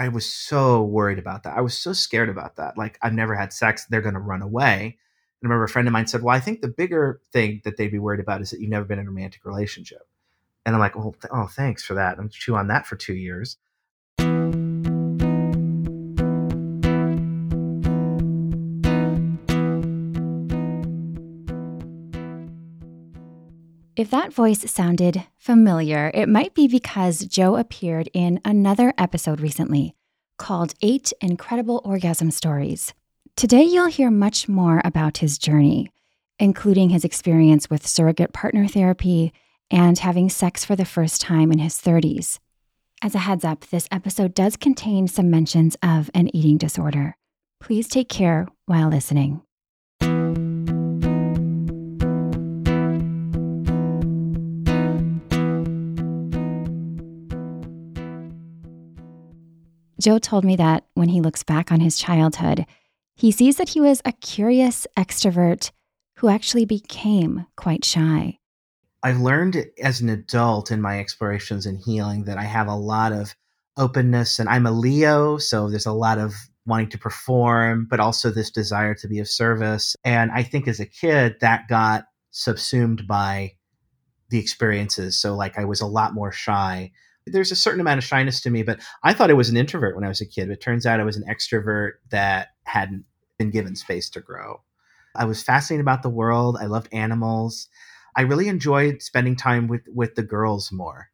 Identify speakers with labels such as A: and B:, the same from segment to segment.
A: I was so worried about that. I was so scared about that. Like, I've never had sex, they're going to run away. And I remember a friend of mine said, Well, I think the bigger thing that they'd be worried about is that you've never been in a romantic relationship. And I'm like, Well, th- oh, thanks for that. I'm chew on that for two years.
B: If that voice sounded familiar, it might be because Joe appeared in another episode recently called Eight Incredible Orgasm Stories. Today, you'll hear much more about his journey, including his experience with surrogate partner therapy and having sex for the first time in his 30s. As a heads up, this episode does contain some mentions of an eating disorder. Please take care while listening. Joe told me that when he looks back on his childhood, he sees that he was a curious extrovert who actually became quite shy.
A: I've learned as an adult in my explorations and healing that I have a lot of openness and I'm a Leo, so there's a lot of wanting to perform, but also this desire to be of service. And I think as a kid, that got subsumed by the experiences. So, like, I was a lot more shy there's a certain amount of shyness to me, but I thought I was an introvert when I was a kid. But it turns out I was an extrovert that hadn't been given space to grow. I was fascinated about the world. I loved animals. I really enjoyed spending time with with the girls more.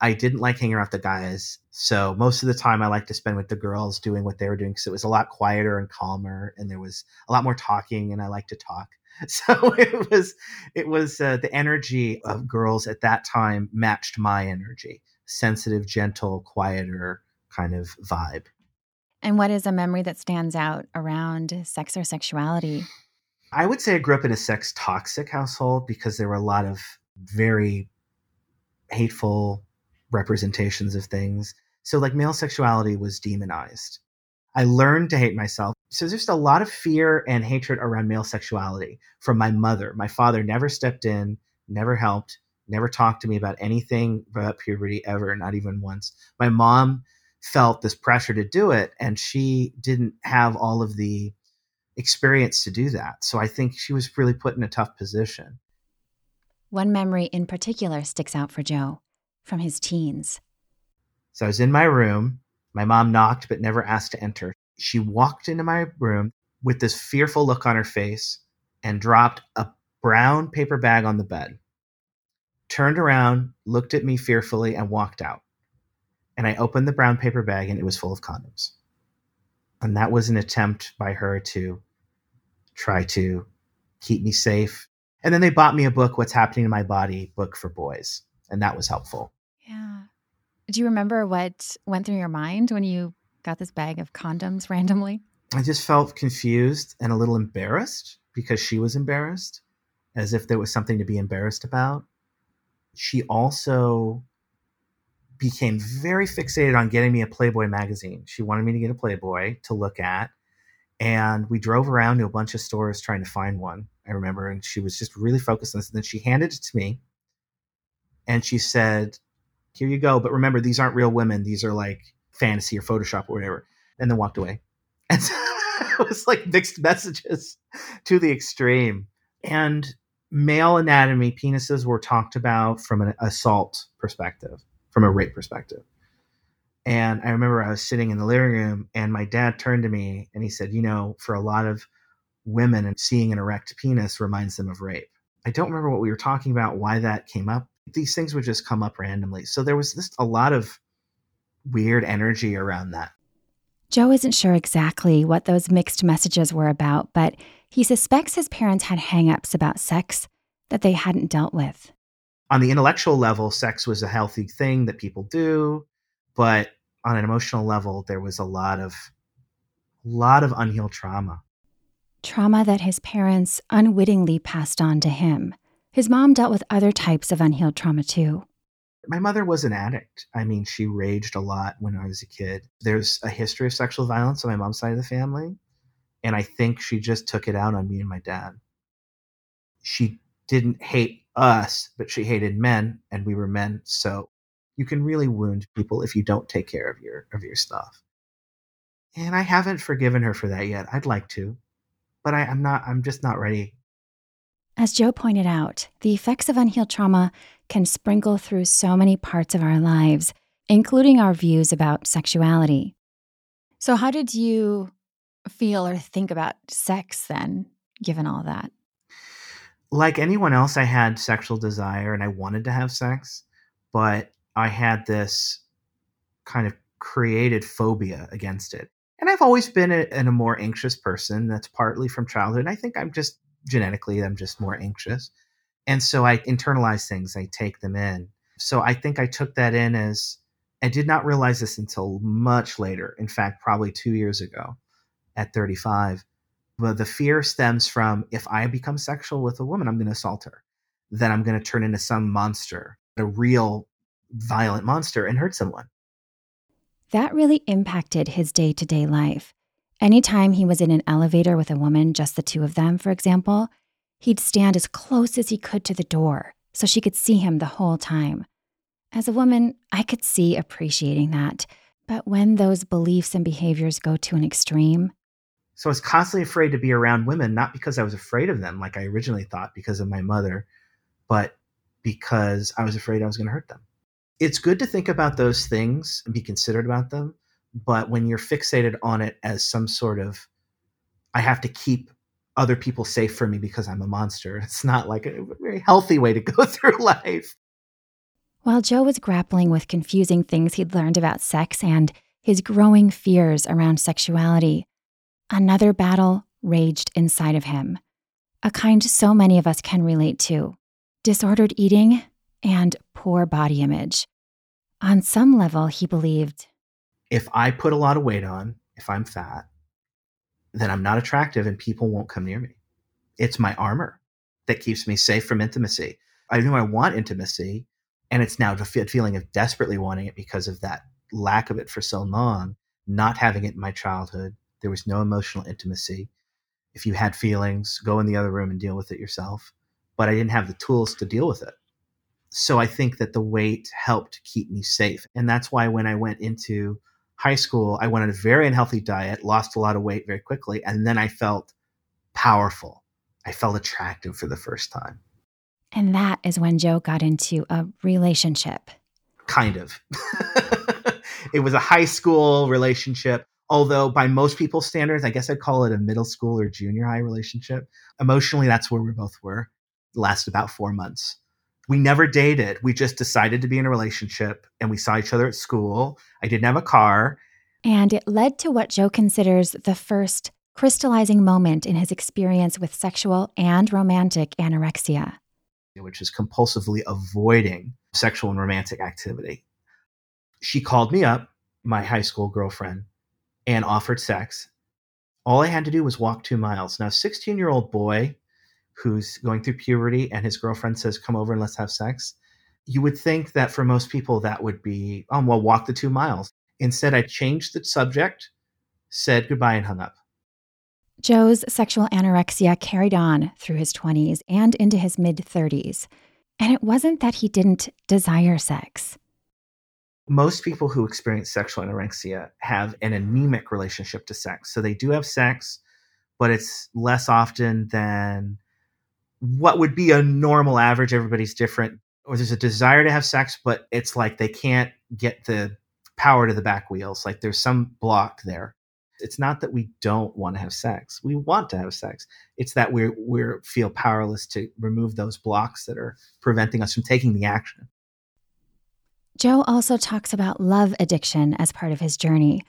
A: I didn't like hanging around with the guys. So most of the time I liked to spend with the girls doing what they were doing because it was a lot quieter and calmer and there was a lot more talking and I like to talk. So it was it was uh, the energy of girls at that time matched my energy sensitive, gentle, quieter kind of vibe.
B: And what is a memory that stands out around sex or sexuality?
A: I would say I grew up in a sex toxic household because there were a lot of very hateful representations of things. So, like, male sexuality was demonized. I learned to hate myself. So, there's just a lot of fear and hatred around male sexuality from my mother. My father never stepped in, never helped never talked to me about anything about puberty ever, not even once. My mom felt this pressure to do it, and she didn't have all of the experience to do that. So I think she was really put in a tough position.
B: One memory in particular sticks out for Joe from his teens.
A: So I was in my room. My mom knocked but never asked to enter. She walked into my room with this fearful look on her face and dropped a brown paper bag on the bed turned around, looked at me fearfully, and walked out. And I opened the brown paper bag and it was full of condoms. And that was an attempt by her to try to keep me safe. And then they bought me a book, What's Happening in My Body, book for boys. And that was helpful.
B: Yeah. Do you remember what went through your mind when you got this bag of condoms randomly?
A: I just felt confused and a little embarrassed because she was embarrassed, as if there was something to be embarrassed about she also became very fixated on getting me a Playboy magazine. She wanted me to get a Playboy to look at. And we drove around to a bunch of stores trying to find one, I remember. And she was just really focused on this. And then she handed it to me and she said, Here you go. But remember, these aren't real women. These are like fantasy or Photoshop or whatever. And then walked away. And so it was like mixed messages to the extreme. And male anatomy, penises were talked about from an assault perspective, from a rape perspective. And I remember I was sitting in the living room and my dad turned to me and he said, You know, for a lot of women, and seeing an erect penis reminds them of rape. I don't remember what we were talking about, why that came up. These things would just come up randomly. So there was just a lot of weird energy around that.
B: Joe isn't sure exactly what those mixed messages were about, but he suspects his parents had hangups about sex that they hadn't dealt with.
A: On the intellectual level, sex was a healthy thing that people do, but on an emotional level, there was a lot of a lot of unhealed trauma.
B: trauma that his parents unwittingly passed on to him. His mom dealt with other types of unhealed trauma too.
A: My mother was an addict. I mean, she raged a lot when I was a kid. There's a history of sexual violence on my mom's side of the family. And I think she just took it out on me and my dad. She didn't hate us, but she hated men, and we were men. So you can really wound people if you don't take care of your of your stuff. And I haven't forgiven her for that yet. I'd like to, but I, I'm not. I'm just not ready.
B: As Joe pointed out, the effects of unhealed trauma can sprinkle through so many parts of our lives, including our views about sexuality. So, how did you feel or think about sex then, given all that?
A: Like anyone else, I had sexual desire and I wanted to have sex, but I had this kind of created phobia against it. And I've always been a, a more anxious person. That's partly from childhood. I think I'm just genetically, I'm just more anxious. And so I internalize things, I take them in. So I think I took that in as I did not realize this until much later. In fact, probably two years ago at 35. But the fear stems from if I become sexual with a woman, I'm going to assault her. Then I'm going to turn into some monster, a real violent monster, and hurt someone.
B: That really impacted his day to day life. Anytime he was in an elevator with a woman, just the two of them, for example, he'd stand as close as he could to the door so she could see him the whole time. As a woman, I could see appreciating that. But when those beliefs and behaviors go to an extreme,
A: so I was constantly afraid to be around women, not because I was afraid of them, like I originally thought, because of my mother, but because I was afraid I was going to hurt them. It's good to think about those things and be considerate about them. But when you're fixated on it as some sort of, I have to keep other people safe from me because I'm a monster, it's not like a very healthy way to go through life.
B: While Joe was grappling with confusing things he'd learned about sex and his growing fears around sexuality, another battle raged inside of him, a kind so many of us can relate to disordered eating and poor body image. On some level, he believed
A: if I put a lot of weight on, if I'm fat, then I'm not attractive and people won't come near me. It's my armor that keeps me safe from intimacy. I knew I want intimacy, and it's now the feeling of desperately wanting it because of that lack of it for so long, not having it in my childhood, there was no emotional intimacy. If you had feelings, go in the other room and deal with it yourself. But I didn't have the tools to deal with it. So I think that the weight helped keep me safe. And that's why when I went into high school, I went on a very unhealthy diet, lost a lot of weight very quickly, and then I felt powerful. I felt attractive for the first time.
B: And that is when Joe got into a relationship.
A: Kind of. it was a high school relationship although by most people's standards, I guess I'd call it a middle school or junior high relationship. Emotionally, that's where we both were. It lasted about four months. We never dated. We just decided to be in a relationship and we saw each other at school. I didn't have a car.
B: And it led to what Joe considers the first crystallizing moment in his experience with sexual and romantic anorexia,
A: which is compulsively avoiding sexual and romantic activity. She called me up, my high school girlfriend, and offered sex. All I had to do was walk two miles. Now, 16 year old boy who's going through puberty and his girlfriend says, Come over and let's have sex. You would think that for most people that would be, oh, well, walk the two miles. Instead, I changed the subject, said goodbye, and hung up.
B: Joe's sexual anorexia carried on through his 20s and into his mid 30s. And it wasn't that he didn't desire sex
A: most people who experience sexual anorexia have an anemic relationship to sex. So they do have sex, but it's less often than what would be a normal average. Everybody's different. Or there's a desire to have sex, but it's like they can't get the power to the back wheels. Like there's some block there. It's not that we don't want to have sex. We want to have sex. It's that we we feel powerless to remove those blocks that are preventing us from taking the action.
B: Joe also talks about love addiction as part of his journey,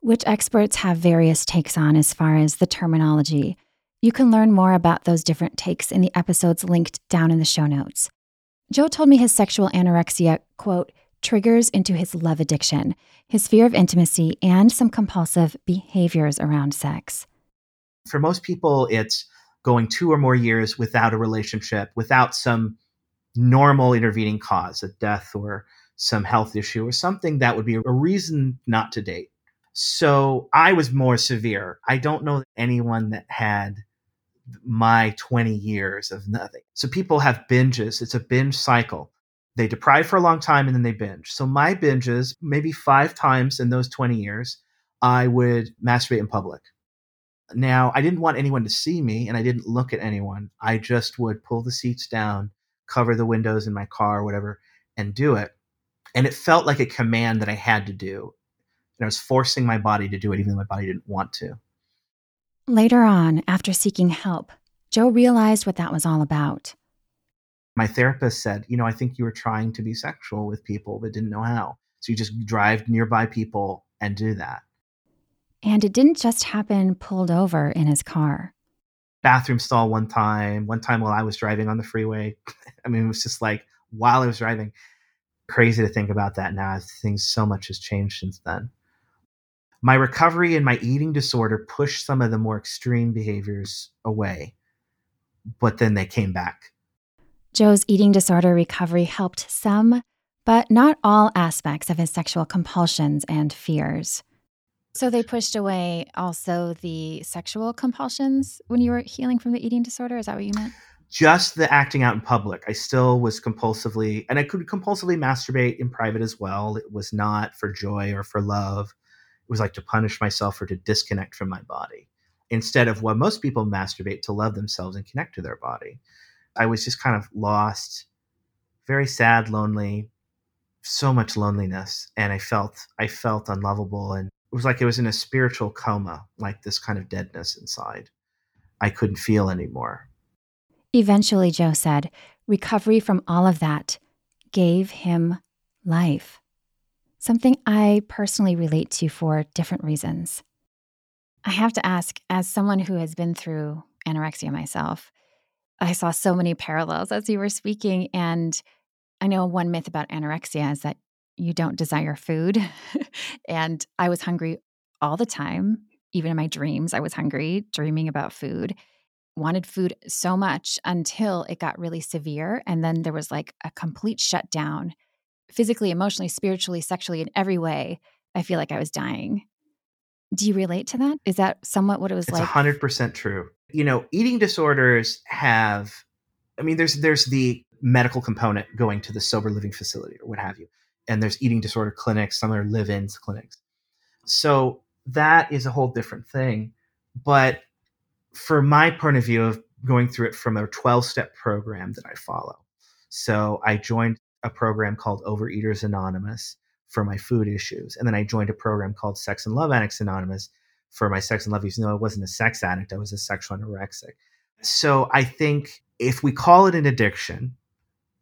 B: which experts have various takes on as far as the terminology. You can learn more about those different takes in the episodes linked down in the show notes. Joe told me his sexual anorexia, quote, triggers into his love addiction, his fear of intimacy, and some compulsive behaviors around sex.
A: For most people, it's going two or more years without a relationship, without some normal intervening cause, a death or some health issue or something that would be a reason not to date. So I was more severe. I don't know anyone that had my 20 years of nothing. So people have binges. It's a binge cycle. They deprive for a long time and then they binge. So my binges, maybe five times in those 20 years, I would masturbate in public. Now, I didn't want anyone to see me and I didn't look at anyone. I just would pull the seats down, cover the windows in my car, or whatever, and do it. And it felt like a command that I had to do. And I was forcing my body to do it, even though my body didn't want to.
B: Later on, after seeking help, Joe realized what that was all about.
A: My therapist said, You know, I think you were trying to be sexual with people, but didn't know how. So you just drive nearby people and do that.
B: And it didn't just happen pulled over in his car.
A: Bathroom stall one time, one time while I was driving on the freeway. I mean, it was just like while I was driving. Crazy to think about that now. Things so much has changed since then. My recovery and my eating disorder pushed some of the more extreme behaviors away, but then they came back.
B: Joe's eating disorder recovery helped some, but not all aspects of his sexual compulsions and fears. So they pushed away also the sexual compulsions when you were healing from the eating disorder? Is that what you meant?
A: Just the acting out in public. I still was compulsively, and I could compulsively masturbate in private as well. It was not for joy or for love it was like to punish myself or to disconnect from my body instead of what most people masturbate to love themselves and connect to their body. I was just kind of lost, very sad, lonely, so much loneliness, and I felt I felt unlovable, and it was like it was in a spiritual coma, like this kind of deadness inside. I couldn't feel anymore.
B: Eventually, Joe said, recovery from all of that gave him life something I personally relate to for different reasons. I have to ask, as someone who has been through anorexia myself, I saw so many parallels as you were speaking. And I know one myth about anorexia is that you don't desire food. and I was hungry all the time. Even in my dreams, I was hungry, dreaming about food, wanted food so much until it got really severe. And then there was like a complete shutdown physically, emotionally, spiritually, sexually, in every way, I feel like I was dying. Do you relate to that? Is that somewhat what it was
A: it's
B: like?
A: It's 100% true. You know, eating disorders have, I mean, there's, there's the medical component going to the sober living facility or what have you. And there's eating disorder clinics, some are live ins clinics. So that is a whole different thing. But for my point of view of going through it from a 12 step program that I follow. So I joined a program called Overeaters Anonymous for my food issues. And then I joined a program called Sex and Love Addicts Anonymous for my sex and love issues. No, I wasn't a sex addict, I was a sexual anorexic. So I think if we call it an addiction,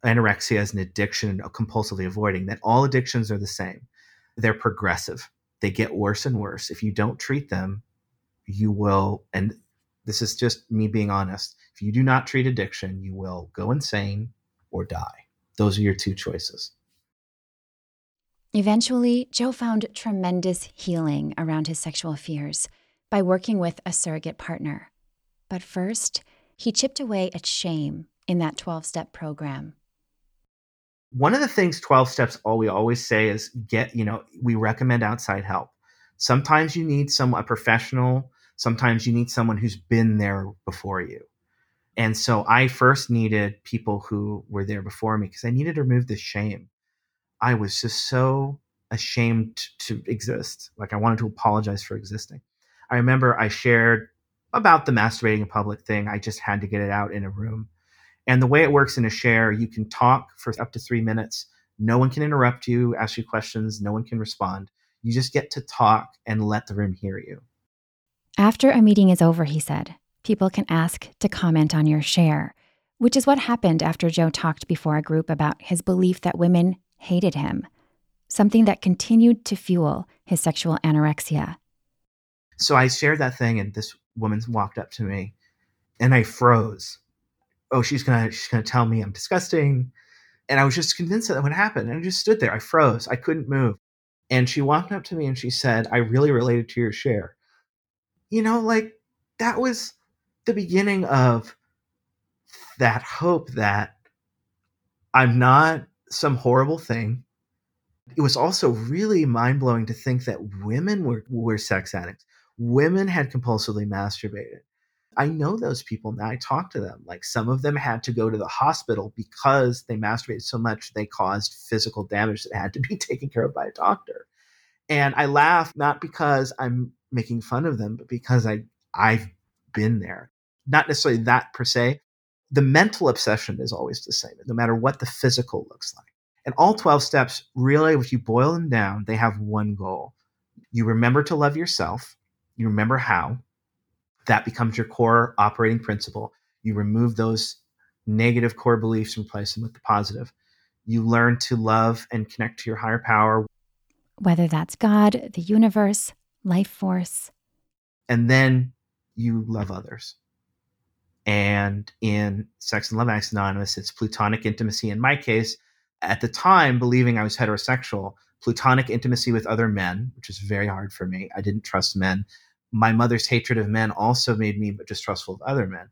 A: anorexia is an addiction, compulsively avoiding, that all addictions are the same. They're progressive. They get worse and worse. If you don't treat them, you will, and this is just me being honest, if you do not treat addiction, you will go insane or die. Those are your two choices.
B: Eventually, Joe found tremendous healing around his sexual fears by working with a surrogate partner. But first, he chipped away at shame in that 12 step program.
A: One of the things 12 steps all we always say is get, you know, we recommend outside help. Sometimes you need some a professional, sometimes you need someone who's been there before you. And so I first needed people who were there before me because I needed to remove the shame. I was just so ashamed to exist. Like I wanted to apologize for existing. I remember I shared about the masturbating in public thing. I just had to get it out in a room. And the way it works in a share, you can talk for up to three minutes. No one can interrupt you, ask you questions. No one can respond. You just get to talk and let the room hear you.
B: After a meeting is over, he said, people can ask to comment on your share, which is what happened after Joe talked before a group about his belief that women hated him, something that continued to fuel his sexual anorexia.
A: So I shared that thing, and this woman walked up to me, and I froze. Oh, she's gonna she's gonna tell me I'm disgusting, and I was just convinced that, that would happen. And I just stood there. I froze. I couldn't move. And she walked up to me and she said, "I really related to your share." You know, like that was the beginning of that hope that I'm not some horrible thing. It was also really mind blowing to think that women were, were sex addicts. Women had compulsively masturbated. I know those people now. I talk to them. Like some of them had to go to the hospital because they masturbated so much they caused physical damage that had to be taken care of by a doctor. And I laugh not because I'm making fun of them, but because I I've been there. Not necessarily that per se. The mental obsession is always the same, no matter what the physical looks like. And all 12 steps, really, if you boil them down, they have one goal. You remember to love yourself. You remember how. That becomes your core operating principle. You remove those negative core beliefs and replace them with the positive. You learn to love and connect to your higher power.
B: Whether that's God, the universe, life force.
A: And then you love others. And in Sex and Love Addicts Anonymous, it's platonic intimacy. In my case, at the time, believing I was heterosexual, platonic intimacy with other men, which is very hard for me. I didn't trust men. My mother's hatred of men also made me distrustful of other men.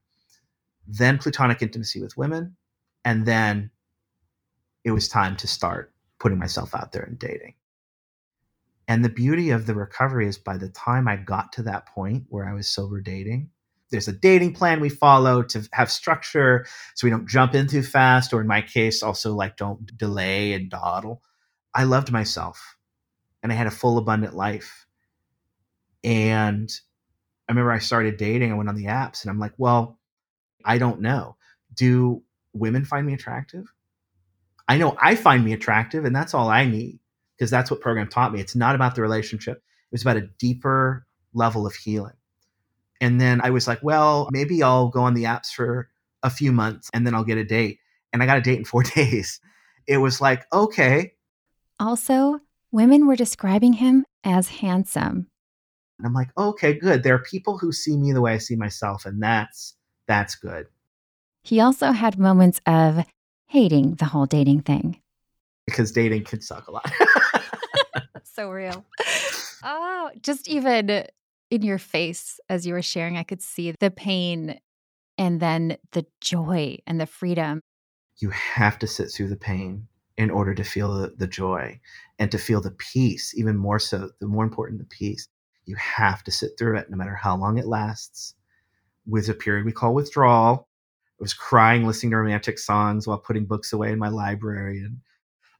A: Then platonic intimacy with women. And then it was time to start putting myself out there and dating. And the beauty of the recovery is by the time I got to that point where I was sober dating, there's a dating plan we follow to have structure so we don't jump in too fast, or in my case, also like don't delay and dawdle. I loved myself and I had a full, abundant life. And I remember I started dating, I went on the apps, and I'm like, well, I don't know. Do women find me attractive? I know I find me attractive, and that's all I need because that's what program taught me. It's not about the relationship. It was about a deeper level of healing. And then I was like, well, maybe I'll go on the apps for a few months and then I'll get a date. And I got a date in 4 days. It was like, okay.
B: Also, women were describing him as handsome.
A: And I'm like, okay, good. There are people who see me the way I see myself and that's that's good.
B: He also had moments of hating the whole dating thing
A: because dating can suck a lot.
B: so real. Oh, just even in your face as you were sharing, I could see the pain and then the joy and the freedom.
A: You have to sit through the pain in order to feel the, the joy and to feel the peace, even more so, the more important the peace. You have to sit through it no matter how long it lasts. With a period we call withdrawal, I was crying listening to romantic songs while putting books away in my library and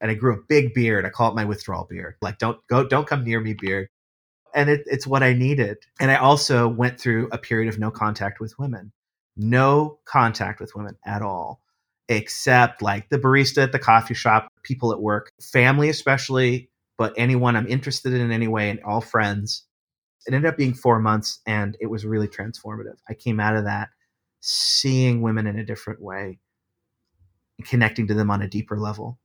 A: and I grew a big beard. I call it my withdrawal beard. Like, don't go, don't come near me, beard. And it, it's what I needed. And I also went through a period of no contact with women, no contact with women at all, except like the barista at the coffee shop, people at work, family especially, but anyone I'm interested in in any way, and all friends. It ended up being four months, and it was really transformative. I came out of that seeing women in a different way, connecting to them on a deeper level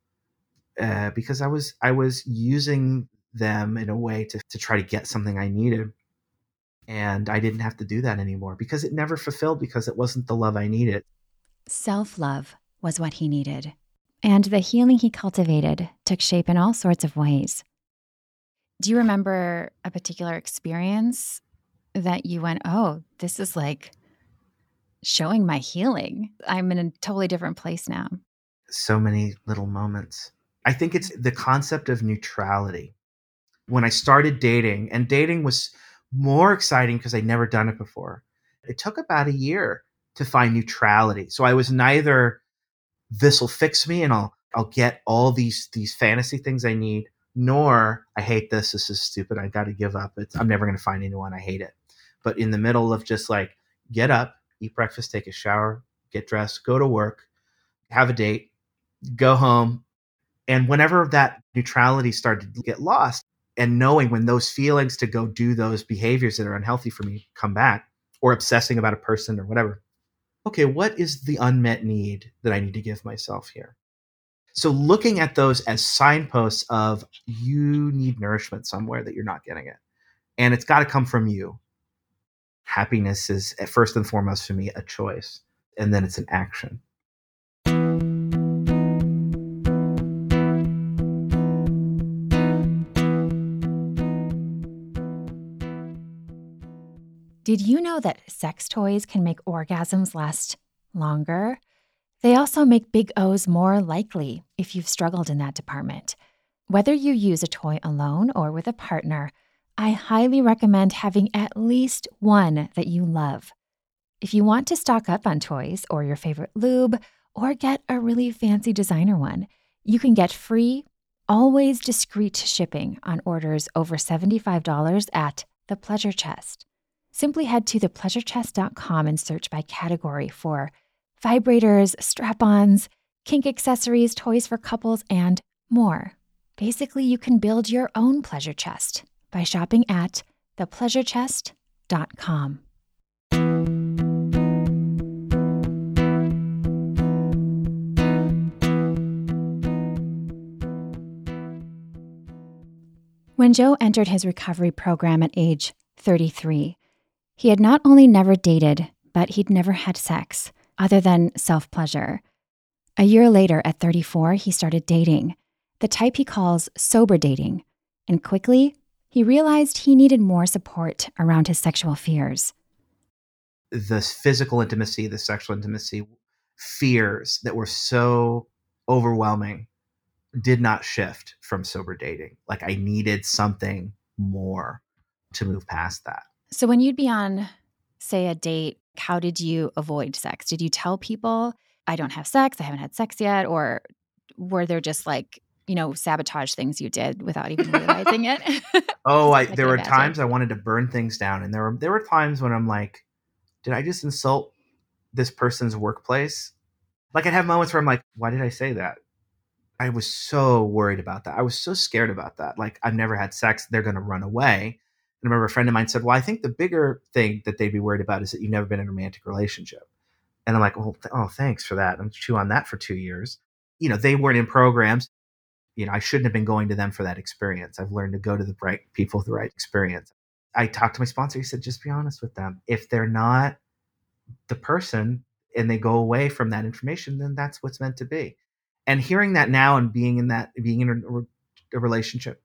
A: uh, because I was I was using them in a way to to try to get something I needed, and I didn't have to do that anymore because it never fulfilled because it wasn't the love I needed.
B: Self love was what he needed, and the healing he cultivated took shape in all sorts of ways. Do you remember a particular experience that you went, "Oh, this is like." showing my healing. I'm in a totally different place now.
A: So many little moments. I think it's the concept of neutrality. When I started dating, and dating was more exciting because I'd never done it before, it took about a year to find neutrality. So I was neither this will fix me and I'll I'll get all these these fantasy things I need, nor I hate this. This is stupid. I got to give up. It's, I'm never going to find anyone. I hate it. But in the middle of just like get up, eat breakfast, take a shower, get dressed, go to work, have a date, go home, and whenever that neutrality started to get lost, and knowing when those feelings to go do those behaviors that are unhealthy for me come back, or obsessing about a person or whatever, okay, what is the unmet need that I need to give myself here? So looking at those as signposts of you need nourishment somewhere that you're not getting it. And it's got to come from you. Happiness is eh, first and foremost for me a choice, and then it's an action.
B: Did you know that sex toys can make orgasms last longer? They also make big O's more likely if you've struggled in that department. Whether you use a toy alone or with a partner, I highly recommend having at least one that you love. If you want to stock up on toys or your favorite lube, or get a really fancy designer one, you can get free, always discreet shipping on orders over $75 at The Pleasure Chest. Simply head to thepleasurechest.com and search by category for vibrators, strap ons, kink accessories, toys for couples, and more. Basically, you can build your own pleasure chest by shopping at thepleasurechest.com. When Joe entered his recovery program at age 33, he had not only never dated, but he'd never had sex other than self pleasure. A year later, at 34, he started dating, the type he calls sober dating, and quickly he realized he needed more support around his sexual fears.
A: The physical intimacy, the sexual intimacy, fears that were so overwhelming did not shift from sober dating. Like I needed something more to move past that.
B: So when you'd be on, say, a date, how did you avoid sex? Did you tell people, I don't have sex, I haven't had sex yet? Or were there just like, you know, sabotage things you did without even realizing it?
A: oh, I, there were imagine. times I wanted to burn things down. And there were there were times when I'm like, did I just insult this person's workplace? Like I'd have moments where I'm like, why did I say that? I was so worried about that. I was so scared about that. Like, I've never had sex. They're going to run away. I remember a friend of mine said, Well, I think the bigger thing that they'd be worried about is that you've never been in a romantic relationship. And I'm like, Well, th- oh, thanks for that. I'm chew on that for two years. You know, they weren't in programs. You know, I shouldn't have been going to them for that experience. I've learned to go to the right people with the right experience. I talked to my sponsor. He said, Just be honest with them. If they're not the person and they go away from that information, then that's what's meant to be and hearing that now and being in that being in a, a relationship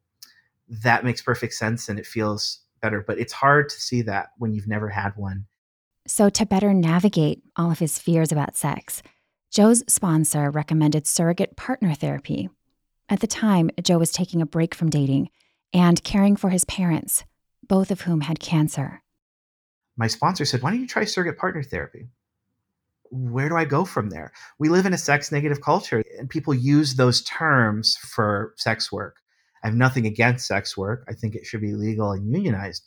A: that makes perfect sense and it feels better but it's hard to see that when you've never had one
B: so to better navigate all of his fears about sex joe's sponsor recommended surrogate partner therapy at the time joe was taking a break from dating and caring for his parents both of whom had cancer
A: my sponsor said why don't you try surrogate partner therapy where do I go from there? We live in a sex negative culture and people use those terms for sex work. I have nothing against sex work. I think it should be legal and unionized.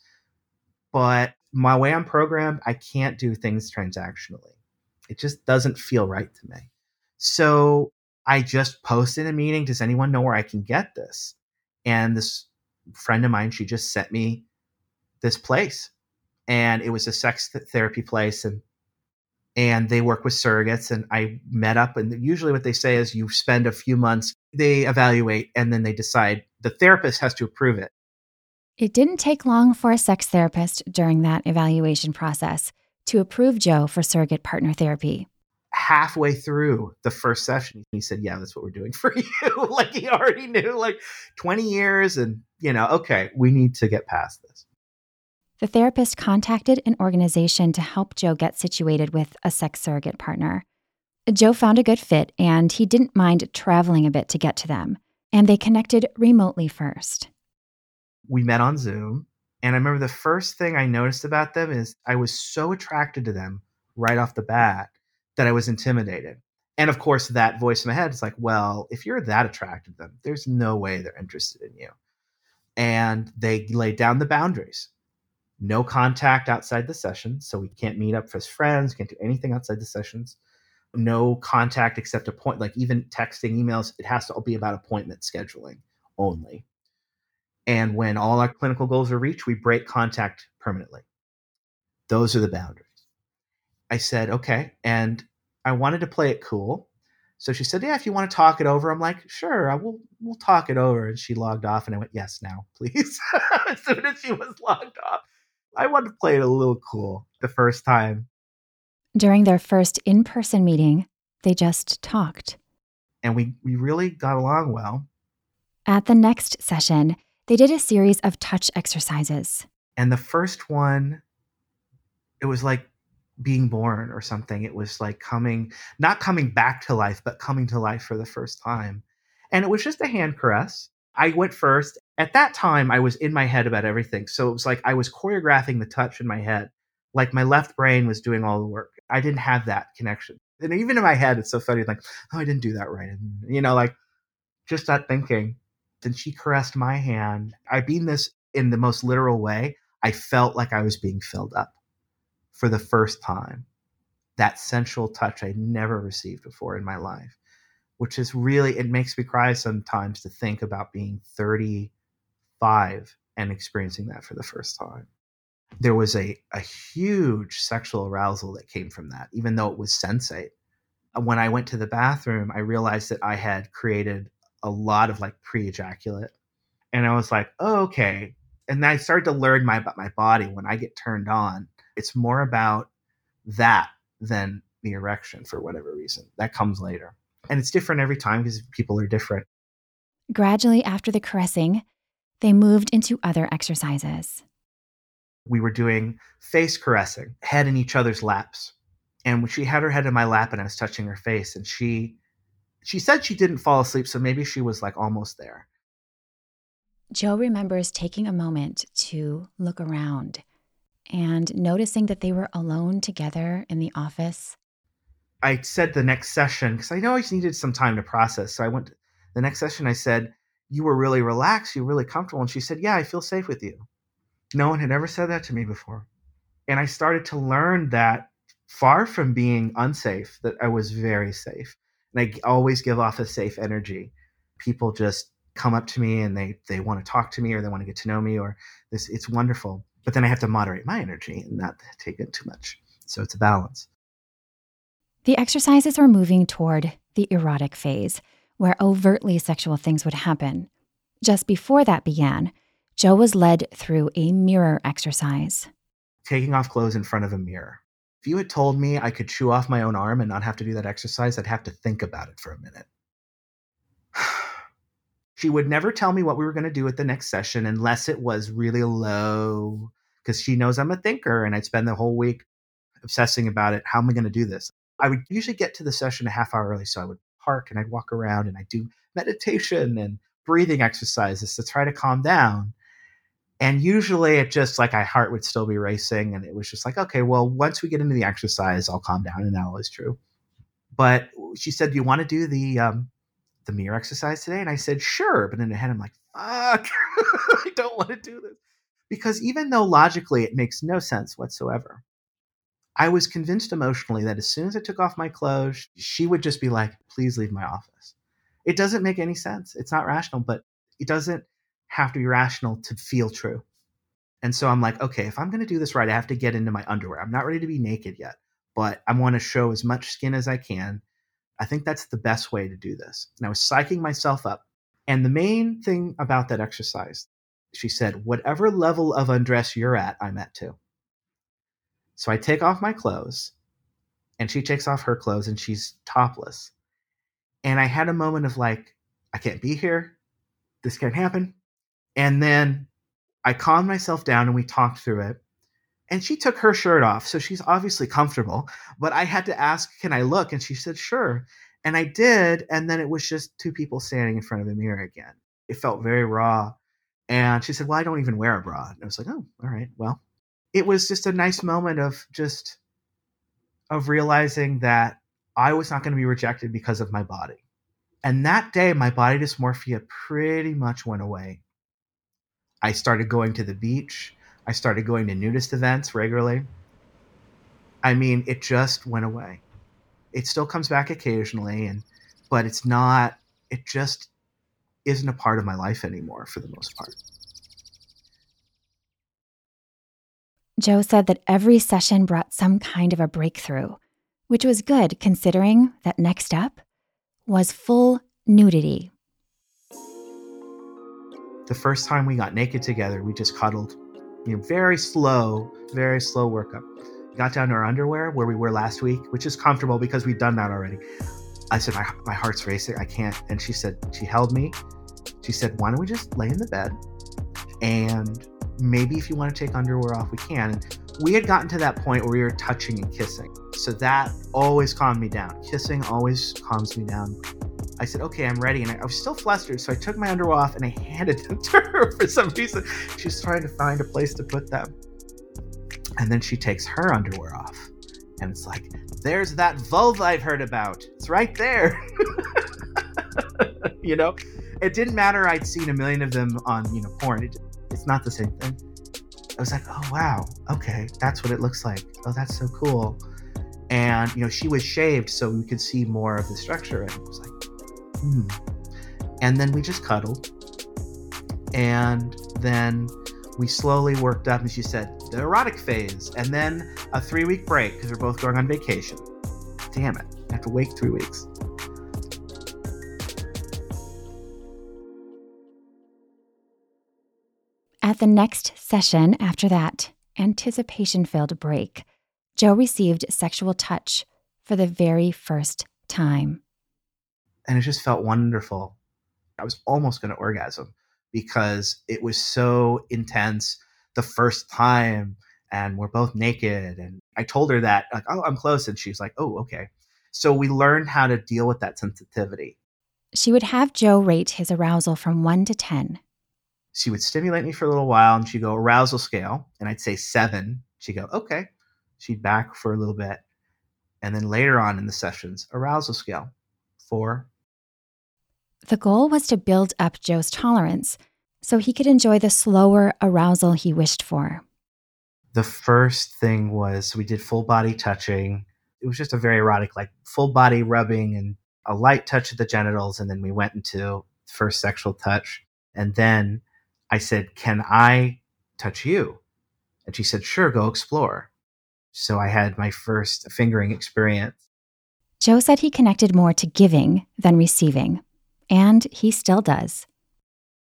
A: But my way I'm programmed, I can't do things transactionally. It just doesn't feel right to me. So I just posted a meeting. Does anyone know where I can get this? And this friend of mine, she just sent me this place. And it was a sex therapy place. And and they work with surrogates and i met up and usually what they say is you spend a few months they evaluate and then they decide the therapist has to approve it.
B: It didn't take long for a sex therapist during that evaluation process to approve joe for surrogate partner therapy.
A: Halfway through the first session he said yeah that's what we're doing for you. Like he already knew like 20 years and you know okay we need to get past this.
B: The therapist contacted an organization to help Joe get situated with a sex surrogate partner. Joe found a good fit and he didn't mind traveling a bit to get to them, and they connected remotely first.
A: We met on Zoom, and I remember the first thing I noticed about them is I was so attracted to them right off the bat that I was intimidated. And of course, that voice in my head is like, well, if you're that attracted to them, there's no way they're interested in you. And they laid down the boundaries no contact outside the session. So we can't meet up as friends, can't do anything outside the sessions. No contact except a point, like even texting, emails, it has to all be about appointment scheduling only. And when all our clinical goals are reached, we break contact permanently. Those are the boundaries. I said, okay. And I wanted to play it cool. So she said, "Yeah, if you want to talk it over." I'm like, "Sure, I will. We'll talk it over." And she logged off, and I went, "Yes, now, please." as soon as she was logged off, I wanted to play it a little cool the first time.
B: During their first in person meeting, they just talked.
A: And we, we really got along well.
B: At the next session, they did a series of touch exercises.
A: And the first one, it was like being born or something. It was like coming, not coming back to life, but coming to life for the first time. And it was just a hand caress. I went first. At that time, I was in my head about everything. So it was like I was choreographing the touch in my head. Like my left brain was doing all the work. I didn't have that connection. And even in my head, it's so funny, like, oh, I didn't do that right. And, you know, like just that thinking. Then she caressed my hand. I mean this in the most literal way. I felt like I was being filled up for the first time. That sensual touch I never received before in my life, which is really, it makes me cry sometimes to think about being 35 and experiencing that for the first time. There was a, a huge sexual arousal that came from that, even though it was sensate. Uh, when I went to the bathroom, I realized that I had created a lot of like pre ejaculate. And I was like, oh, okay, and I started to learn my about my body when I get turned on. It's more about that than the erection for whatever reason. That comes later. And it's different every time because people are different.
B: Gradually, after the caressing, they moved into other exercises.
A: We were doing face caressing, head in each other's laps. And when she had her head in my lap and I was touching her face and she she said she didn't fall asleep, so maybe she was like almost there.
B: Joe remembers taking a moment to look around and noticing that they were alone together in the office.
A: I said the next session because I know I just needed some time to process. So I went the next session. I said, "You were really relaxed. You were really comfortable." And she said, "Yeah, I feel safe with you." No one had ever said that to me before, and I started to learn that far from being unsafe, that I was very safe, and I always give off a safe energy. People just come up to me and they they want to talk to me or they want to get to know me or this it's wonderful. But then i have to moderate my energy and not take it too much. So it's a balance.
B: The exercises were moving toward the erotic phase where overtly sexual things would happen. Just before that began joe was led through a mirror exercise
A: taking off clothes in front of a mirror if you had told me i could chew off my own arm and not have to do that exercise i'd have to think about it for a minute she would never tell me what we were going to do at the next session unless it was really low because she knows I'm a thinker and I'd spend the whole week obsessing about it. How am I going to do this? I would usually get to the session a half hour early. So I would park and I'd walk around and I'd do meditation and breathing exercises to try to calm down. And usually it just like my heart would still be racing. And it was just like, okay, well, once we get into the exercise, I'll calm down. And that was true. But she said, Do you want to do the um, the mirror exercise today? And I said, sure. But in the head, I'm like, fuck, I don't want to do this. Because even though logically it makes no sense whatsoever, I was convinced emotionally that as soon as I took off my clothes, she would just be like, please leave my office. It doesn't make any sense. It's not rational, but it doesn't have to be rational to feel true. And so I'm like, okay, if I'm going to do this right, I have to get into my underwear. I'm not ready to be naked yet, but I want to show as much skin as I can I think that's the best way to do this. And I was psyching myself up. And the main thing about that exercise, she said, whatever level of undress you're at, I'm at too. So I take off my clothes and she takes off her clothes and she's topless. And I had a moment of like, I can't be here. This can't happen. And then I calmed myself down and we talked through it. And she took her shirt off so she's obviously comfortable but i had to ask can i look? And she said sure. And i did and then it was just two people standing in front of the mirror again. It felt very raw. And she said well i don't even wear a bra. And i was like oh all right well. It was just a nice moment of just of realizing that i was not going to be rejected because of my body. And that day my body dysmorphia pretty much went away i started going to the beach I started going to nudist events regularly. I mean, it just went away. It still comes back occasionally, and but it's not. It just isn't a part of my life anymore for the most part.
B: Joe said that every session brought some kind of a breakthrough, which was good considering that next up was full nudity.
A: The first time we got naked together, we just cuddled you know, very slow, very slow workup. Got down to our underwear where we were last week, which is comfortable because we've done that already. I said, my, my heart's racing. I can't. And she said, she held me. She said, why don't we just lay in the bed and maybe if you want to take underwear off, we can. And we had gotten to that point where we were touching and kissing. So that always calmed me down. Kissing always calms me down. I said, okay, I'm ready. And I, I was still flustered. So I took my underwear off and I handed them to her for some reason. She's trying to find a place to put them. And then she takes her underwear off. And it's like, there's that vulva I've heard about. It's right there. you know, it didn't matter. I'd seen a million of them on, you know, porn. It, it's not the same thing. I was like, oh, wow. Okay. That's what it looks like. Oh, that's so cool. And, you know, she was shaved so we could see more of the structure. And it was like, hmm. And then we just cuddled. And then we slowly worked up, and she said, the erotic phase, and then a three week break because we're both going on vacation. Damn it. I have to wait three weeks.
B: At the next session after that anticipation filled break, Joe received sexual touch for the very first time.
A: And it just felt wonderful. I was almost going to orgasm because it was so intense the first time and we're both naked and i told her that like oh i'm close and she's like oh okay. So we learned how to deal with that sensitivity.
B: She would have joe rate his arousal from 1 to 10
A: she would stimulate me for a little while and she'd go arousal scale and i'd say 7 she'd go okay. She'd back for a little bit. And then later on in the sessions arousal scale 4
B: the goal was to build up joe's tolerance so he could enjoy the slower arousal he wished for.
A: The first thing was we did full body touching. It was just a very erotic, like full body rubbing and a light touch of the genitals. And then we went into first sexual touch. And then I said, Can I touch you? And she said, Sure, go explore. So I had my first fingering experience.
B: Joe said he connected more to giving than receiving, and he still does.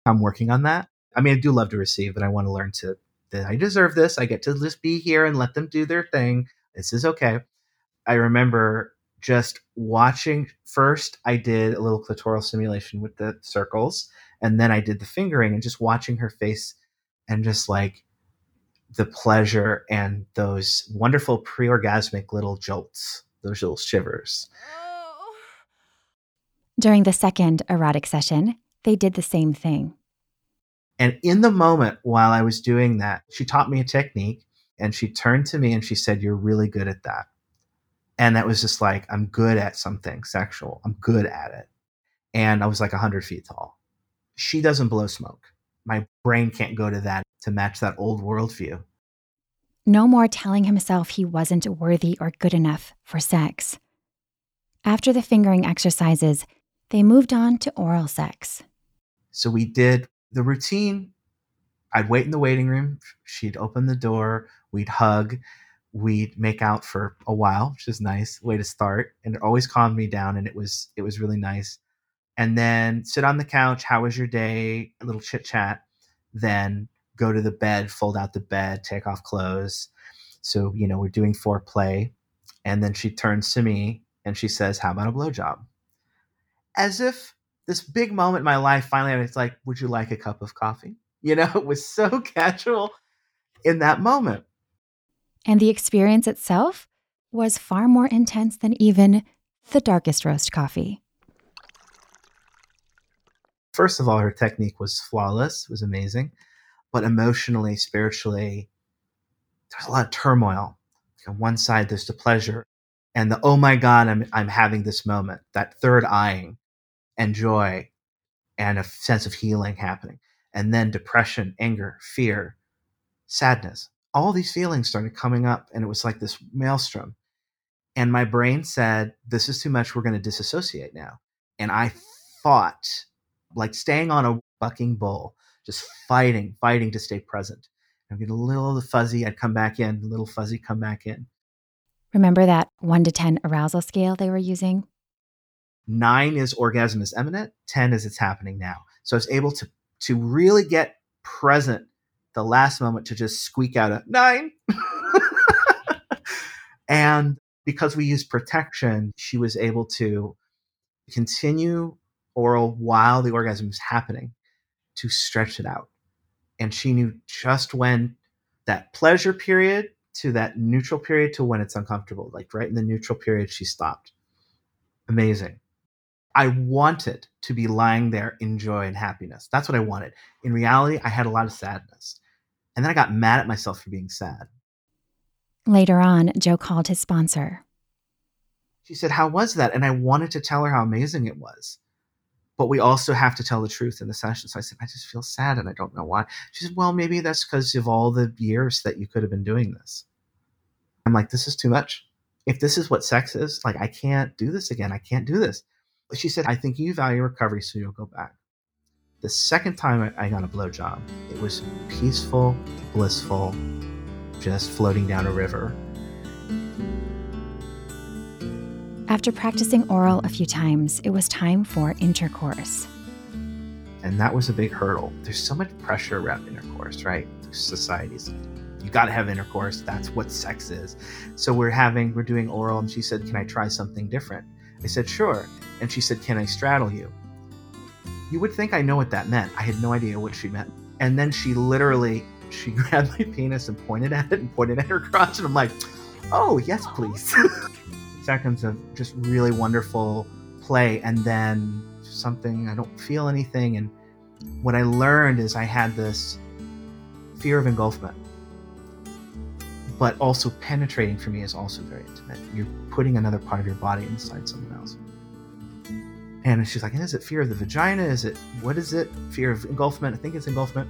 A: I'm working on that. I mean, I do love to receive, but I want to learn to that I deserve this. I get to just be here and let them do their thing. This is okay. I remember just watching first I did a little clitoral stimulation with the circles and then I did the fingering and just watching her face and just like the pleasure and those wonderful pre-orgasmic little jolts, those little shivers.
B: During the second erotic session, they did the same thing.
A: And in the moment while I was doing that, she taught me a technique and she turned to me and she said, You're really good at that. And that was just like, I'm good at something sexual. I'm good at it. And I was like 100 feet tall. She doesn't blow smoke. My brain can't go to that to match that old worldview.
B: No more telling himself he wasn't worthy or good enough for sex. After the fingering exercises, they moved on to oral sex.
A: So we did the routine. I'd wait in the waiting room. She'd open the door. We'd hug. We'd make out for a while, which is nice way to start. And it always calmed me down, and it was it was really nice. And then sit on the couch. How was your day? A little chit chat. Then go to the bed, fold out the bed, take off clothes. So you know we're doing foreplay, and then she turns to me and she says, "How about a blowjob?" As if this big moment in my life finally it's like would you like a cup of coffee? You know it was so casual in that moment.
B: And the experience itself was far more intense than even the darkest roast coffee.
A: First of all her technique was flawless it was amazing but emotionally spiritually there's a lot of turmoil. On one side there's the pleasure and the oh my god i'm i'm having this moment that third eyeing and joy and a sense of healing happening. And then depression, anger, fear, sadness. All these feelings started coming up, and it was like this maelstrom. And my brain said, This is too much. We're going to disassociate now. And I fought, like staying on a bucking bull, just fighting, fighting to stay present. I'd get a little fuzzy, I'd come back in, a little fuzzy, come back in.
B: Remember that 1 to 10 arousal scale they were using?
A: Nine is orgasm is imminent. Ten is it's happening now. So I was able to to really get present the last moment to just squeak out a nine. and because we used protection, she was able to continue oral while the orgasm was happening to stretch it out. And she knew just when that pleasure period to that neutral period to when it's uncomfortable. Like right in the neutral period, she stopped. Amazing. I wanted to be lying there in joy and happiness. That's what I wanted. In reality, I had a lot of sadness. And then I got mad at myself for being sad.
B: Later on, Joe called his sponsor.
A: She said, How was that? And I wanted to tell her how amazing it was. But we also have to tell the truth in the session. So I said, I just feel sad and I don't know why. She said, Well, maybe that's because of all the years that you could have been doing this. I'm like, This is too much. If this is what sex is, like, I can't do this again. I can't do this. She said, I think you value recovery, so you'll go back. The second time I got a blowjob, it was peaceful, blissful, just floating down a river.
B: After practicing oral a few times, it was time for intercourse.
A: And that was a big hurdle. There's so much pressure around intercourse, right? Societies. You got to have intercourse. That's what sex is. So we're having, we're doing oral, and she said, Can I try something different? I said, Sure. And she said, Can I straddle you? You would think I know what that meant. I had no idea what she meant. And then she literally she grabbed my penis and pointed at it and pointed at her crotch and I'm like, "Oh, yes, please." Seconds of just really wonderful play and then something I don't feel anything and what I learned is I had this fear of engulfment. But also penetrating for me is also very intimate. You're putting another part of your body inside someone else. And she's like, is it fear of the vagina? Is it, what is it? Fear of engulfment? I think it's engulfment.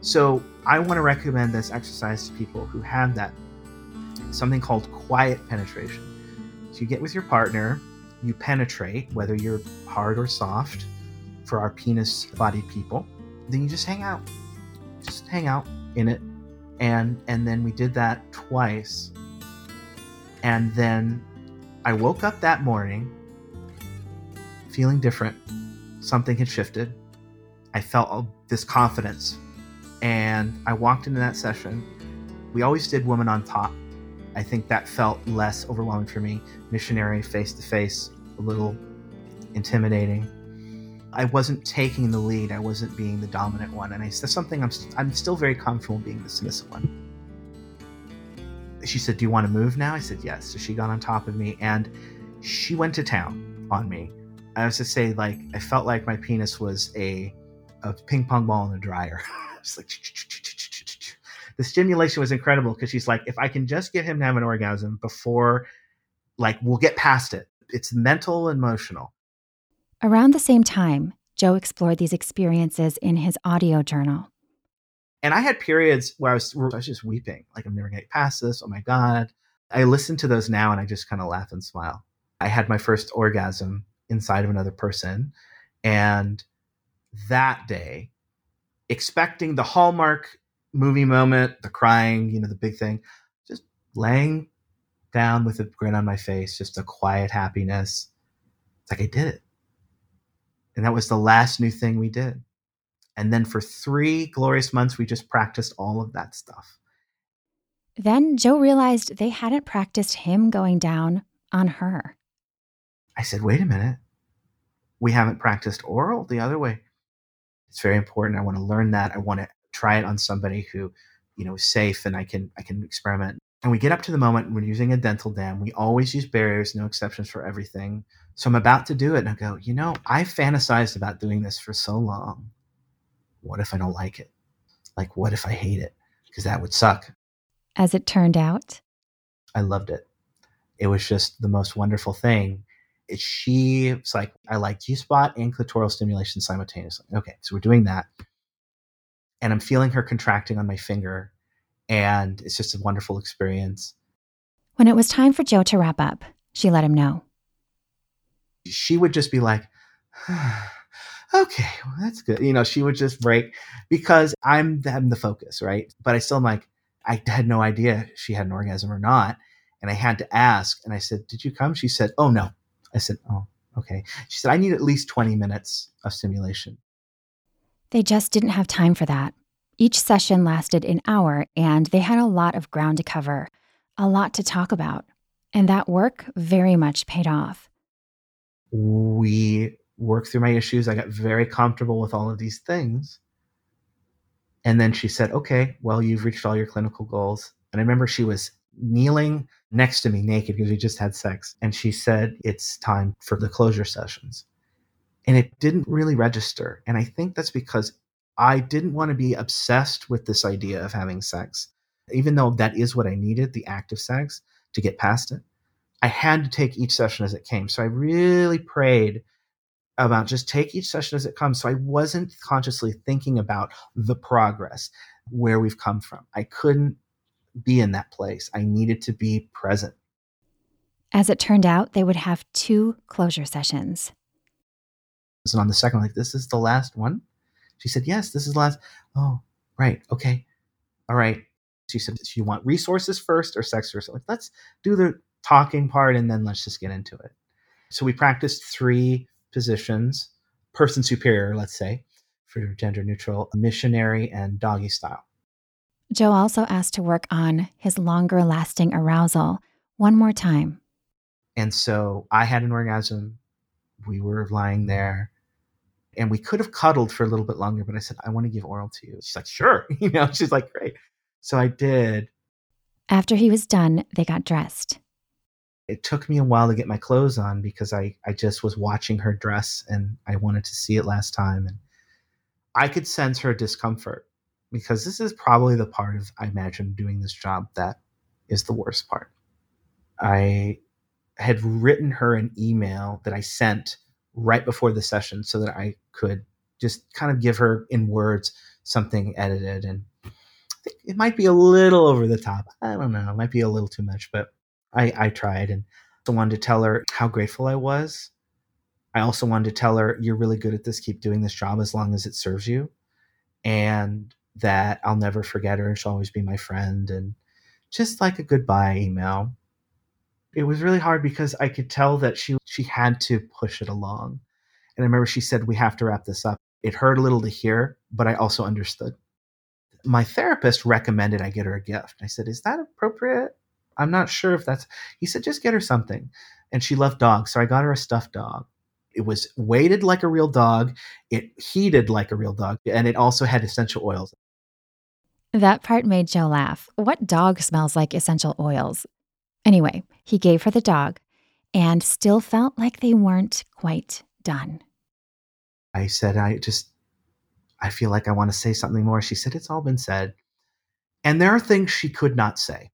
A: So I want to recommend this exercise to people who have that, something called quiet penetration. So you get with your partner, you penetrate, whether you're hard or soft, for our penis bodied people. Then you just hang out. Just hang out in it. And and then we did that twice. And then I woke up that morning feeling different. Something had shifted. I felt this confidence. And I walked into that session. We always did woman on top. I think that felt less overwhelming for me. Missionary face to face, a little intimidating. I wasn't taking the lead. I wasn't being the dominant one. And I said something I'm, I'm still very comfortable being the submissive one. She said, Do you want to move now? I said, Yes. So she got on top of me and she went to town on me. I was to say, like, I felt like my penis was a, a ping pong ball in a dryer. it's like, the stimulation was incredible because she's like, if I can just get him to have an orgasm before, like, we'll get past it. It's mental and emotional.
B: Around the same time, Joe explored these experiences in his audio journal.
A: And I had periods where I was, where I was just weeping, like, I'm never going to get past this. Oh my God. I listen to those now and I just kind of laugh and smile. I had my first orgasm inside of another person. And that day, expecting the hallmark movie moment, the crying, you know, the big thing, just laying down with a grin on my face, just a quiet happiness. It's like I did it. And that was the last new thing we did. And then for three glorious months, we just practiced all of that stuff.
B: Then Joe realized they hadn't practiced him going down on her.
A: I said, wait a minute. We haven't practiced oral the other way. It's very important. I want to learn that. I want to try it on somebody who, you know, is safe and I can I can experiment. And we get up to the moment we're using a dental dam. We always use barriers, no exceptions for everything. So I'm about to do it and I go, you know, I fantasized about doing this for so long. What if I don't like it? Like, what if I hate it? Because that would suck.
B: As it turned out,
A: I loved it. It was just the most wonderful thing she was like, I like G spot and clitoral stimulation simultaneously. Okay, so we're doing that. And I'm feeling her contracting on my finger. And it's just a wonderful experience.
B: When it was time for Joe to wrap up, she let him know.
A: She would just be like, okay, well, that's good. You know, she would just break because I'm, I'm the focus, right? But I still am like, I had no idea she had an orgasm or not. And I had to ask. And I said, Did you come? She said, Oh, no, I said, Oh, okay. She said, I need at least 20 minutes of stimulation.
B: They just didn't have time for that. Each session lasted an hour, and they had a lot of ground to cover, a lot to talk about. And that work very much paid off.
A: We worked through my issues. I got very comfortable with all of these things. And then she said, Okay, well, you've reached all your clinical goals. And I remember she was kneeling next to me naked because we just had sex. And she said, It's time for the closure sessions. And it didn't really register. And I think that's because I didn't want to be obsessed with this idea of having sex, even though that is what I needed the act of sex to get past it. I had to take each session as it came. So I really prayed about just take each session as it comes. So I wasn't consciously thinking about the progress, where we've come from. I couldn't be in that place. I needed to be present.
B: As it turned out, they would have two closure sessions.
A: And on the second, like, this is the last one? She said, Yes, this is the last. Oh, right. Okay. All right. She said, Do you want resources first or sex first? Like, let's do the talking part and then let's just get into it. So we practiced three positions person superior, let's say, for gender neutral, missionary, and doggy style.
B: Joe also asked to work on his longer lasting arousal one more time.
A: And so I had an orgasm. We were lying there and we could have cuddled for a little bit longer, but I said, I want to give oral to you. She's like, sure. You know, she's like, great. So I did.
B: After he was done, they got dressed.
A: It took me a while to get my clothes on because I, I just was watching her dress and I wanted to see it last time. And I could sense her discomfort because this is probably the part of, I imagine, doing this job that is the worst part. I had written her an email that I sent right before the session so that I could just kind of give her in words something edited. And I think it might be a little over the top. I don't know. It might be a little too much, but I, I tried and I wanted to tell her how grateful I was. I also wanted to tell her, you're really good at this. Keep doing this job as long as it serves you. And that I'll never forget her and she'll always be my friend. And just like a goodbye email it was really hard because I could tell that she she had to push it along. And I remember she said, "We have to wrap this up." It hurt a little to hear, but I also understood. My therapist recommended I get her a gift. I said, "Is that appropriate?" I'm not sure if that's. He said, "Just get her something." And she loved dogs, so I got her a stuffed dog. It was weighted like a real dog. It heated like a real dog, and it also had essential oils.
B: That part made Joe laugh. What dog smells like essential oils? Anyway, he gave her the dog and still felt like they weren't quite done.
A: I said, I just, I feel like I want to say something more. She said, It's all been said. And there are things she could not say.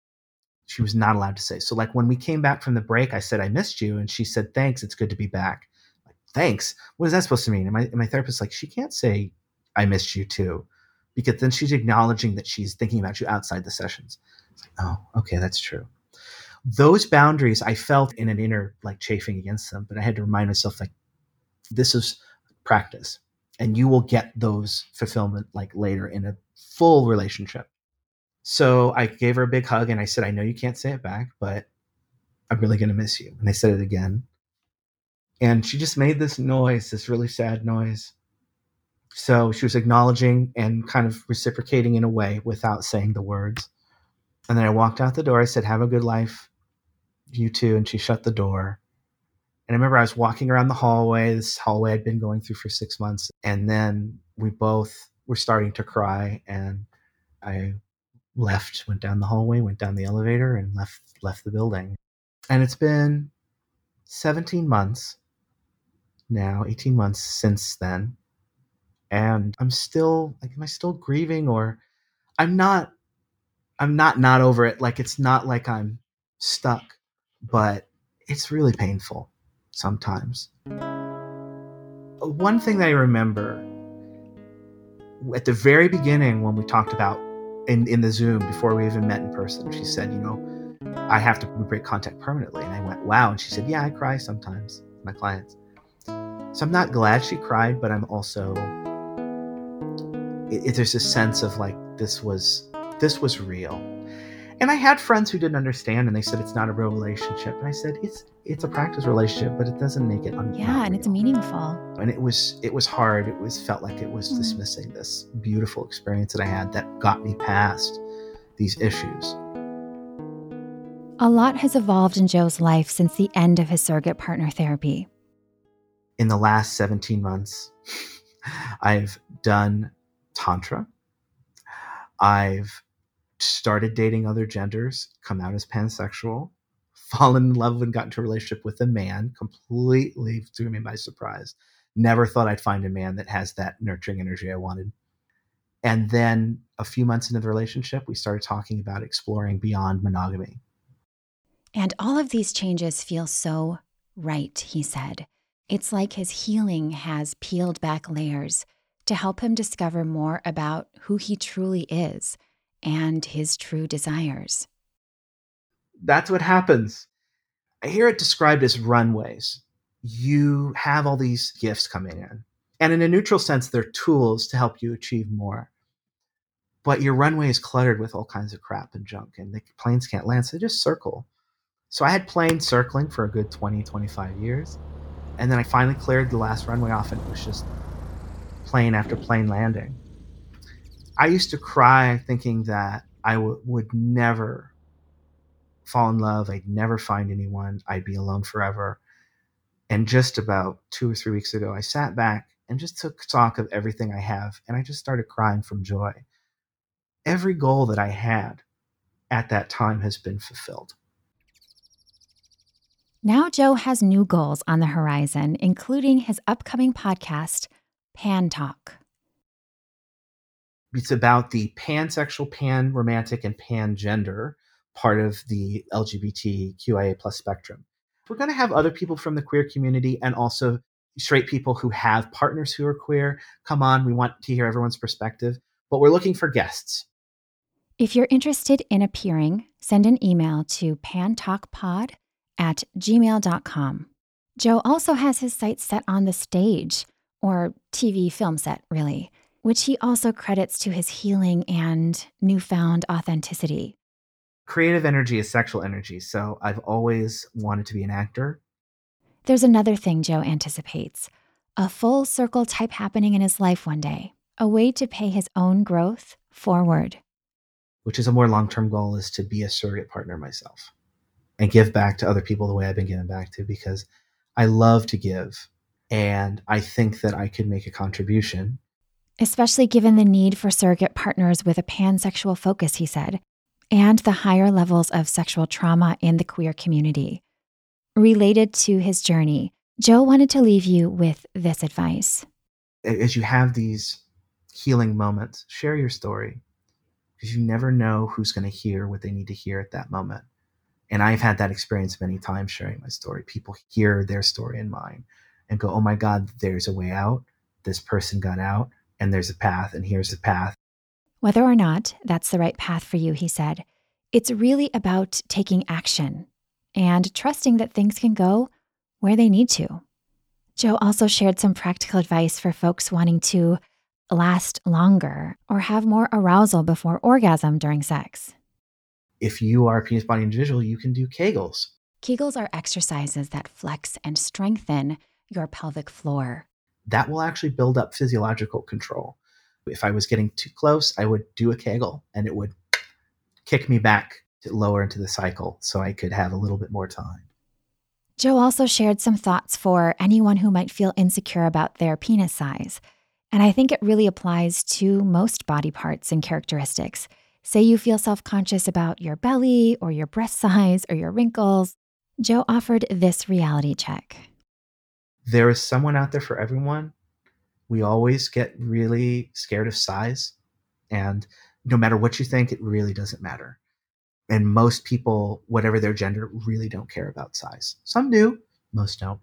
A: She was not allowed to say. So, like when we came back from the break, I said, I missed you. And she said, Thanks. It's good to be back. Like, Thanks. What is that supposed to mean? And my, and my therapist like, She can't say, I missed you too. Because then she's acknowledging that she's thinking about you outside the sessions. Like, oh, okay, that's true those boundaries I felt in an inner like chafing against them, but I had to remind myself like this is practice and you will get those fulfillment like later in a full relationship. So I gave her a big hug and I said, I know you can't say it back, but I'm really going to miss you. And I said it again. And she just made this noise, this really sad noise. So she was acknowledging and kind of reciprocating in a way without saying the words. And then I walked out the door. I said, Have a good life you too. And she shut the door. And I remember I was walking around the hallway, this hallway I'd been going through for six months. And then we both were starting to cry. And I left, went down the hallway, went down the elevator, and left left the building. And it's been 17 months now, 18 months since then. And I'm still like, am I still grieving or I'm not I'm not not over it. Like it's not like I'm stuck but it's really painful sometimes. One thing that I remember at the very beginning when we talked about in, in the Zoom before we even met in person, she said, You know, I have to break contact permanently. And I went, Wow. And she said, Yeah, I cry sometimes, my clients. So I'm not glad she cried, but I'm also, it, it, there's a sense of like, this was, this was real and I had friends who didn't understand, and they said it's not a real relationship. And I said it's it's a practice relationship, but it doesn't make it. Un-
B: yeah, and it's meaningful.
A: And it was it was hard. It was felt like it was mm. dismissing this beautiful experience that I had that got me past these issues.
B: A lot has evolved in Joe's life since the end of his surrogate partner therapy.
A: In the last 17 months, I've done Tantra. I've started dating other genders, come out as pansexual, fallen in love and got into a relationship with a man, completely threw me by surprise. Never thought I'd find a man that has that nurturing energy I wanted. And then a few months into the relationship, we started talking about exploring beyond monogamy.
B: And all of these changes feel so right, he said. It's like his healing has peeled back layers to help him discover more about who he truly is and his true desires.
A: That's what happens. I hear it described as runways. You have all these gifts coming in. And in a neutral sense, they're tools to help you achieve more. But your runway is cluttered with all kinds of crap and junk, and the planes can't land, so they just circle. So I had planes circling for a good 20, 25 years. And then I finally cleared the last runway off, and it was just plane after plane landing. I used to cry thinking that I w- would never fall in love. I'd never find anyone. I'd be alone forever. And just about two or three weeks ago, I sat back and just took stock of everything I have. And I just started crying from joy. Every goal that I had at that time has been fulfilled.
B: Now, Joe has new goals on the horizon, including his upcoming podcast, Pan Talk.
A: It's about the pansexual, pan romantic, and pan gender part of the LGBTQIA plus spectrum. We're going to have other people from the queer community and also straight people who have partners who are queer come on. We want to hear everyone's perspective, but we're looking for guests.
B: If you're interested in appearing, send an email to pantalkpod at gmail.com. Joe also has his sights set on the stage or TV film set, really, which he also credits to his healing and newfound authenticity.
A: Creative energy is sexual energy, so I've always wanted to be an actor.
B: There's another thing Joe anticipates a full circle type happening in his life one day, a way to pay his own growth forward.
A: Which is a more long term goal is to be a surrogate partner myself and give back to other people the way I've been given back to because I love to give and I think that I could make a contribution.
B: Especially given the need for surrogate partners with a pansexual focus, he said, and the higher levels of sexual trauma in the queer community. Related to his journey, Joe wanted to leave you with this advice.
A: As you have these healing moments, share your story because you never know who's going to hear what they need to hear at that moment. And I've had that experience many times sharing my story. People hear their story and mine and go, oh my God, there's a way out. This person got out, and there's a path, and here's the path.
B: Whether or not that's the right path for you, he said, it's really about taking action and trusting that things can go where they need to. Joe also shared some practical advice for folks wanting to last longer or have more arousal before orgasm during sex.
A: If you are a penis body individual, you can do Kegels.
B: Kegels are exercises that flex and strengthen your pelvic floor.
A: That will actually build up physiological control. If I was getting too close, I would do a Kegel and it would kick me back lower into the cycle so I could have a little bit more time.
B: Joe also shared some thoughts for anyone who might feel insecure about their penis size. And I think it really applies to most body parts and characteristics. Say you feel self conscious about your belly or your breast size or your wrinkles. Joe offered this reality check
A: there is someone out there for everyone. We always get really scared of size. And no matter what you think, it really doesn't matter. And most people, whatever their gender, really don't care about size. Some do, most don't.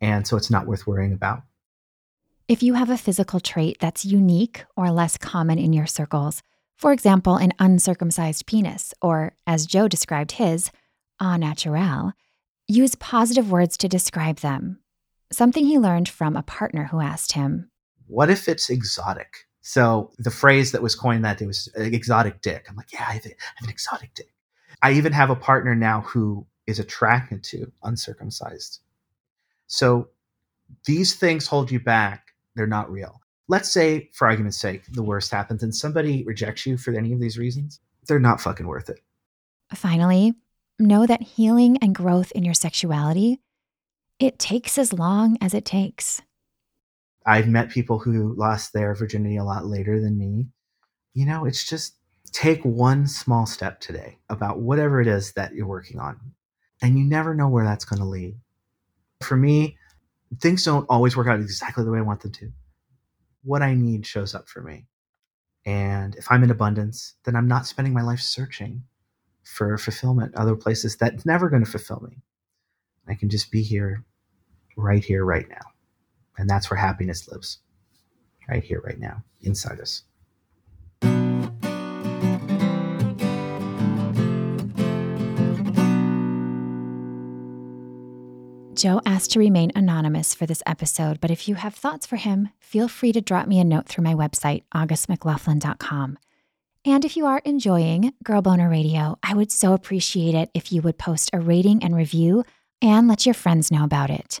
A: And so it's not worth worrying about.
B: If you have a physical trait that's unique or less common in your circles, for example, an uncircumcised penis, or as Joe described his, au naturel, use positive words to describe them something he learned from a partner who asked him,
A: What if it's exotic? So the phrase that was coined that day was uh, exotic dick. I'm like, yeah, I have, an exotic dick. I even have a partner now who is attracted to uncircumcised. So these things hold you back. They're not real. Let's say, for argument's sake, the worst happens and somebody rejects you for any of these reasons. They're not fucking worth it.
B: Finally, know that healing and growth in your sexuality it takes as long as it takes.
A: I've met people who lost their virginity a lot later than me. You know, it's just take one small step today about whatever it is that you're working on, and you never know where that's going to lead. For me, things don't always work out exactly the way I want them to. What I need shows up for me. And if I'm in abundance, then I'm not spending my life searching for fulfillment other places that's never going to fulfill me. I can just be here, right here, right now. And that's where happiness lives, right here, right now, inside us.
B: Joe asked to remain anonymous for this episode, but if you have thoughts for him, feel free to drop me a note through my website, augustmclaughlin.com. And if you are enjoying Girl Boner Radio, I would so appreciate it if you would post a rating and review and let your friends know about it.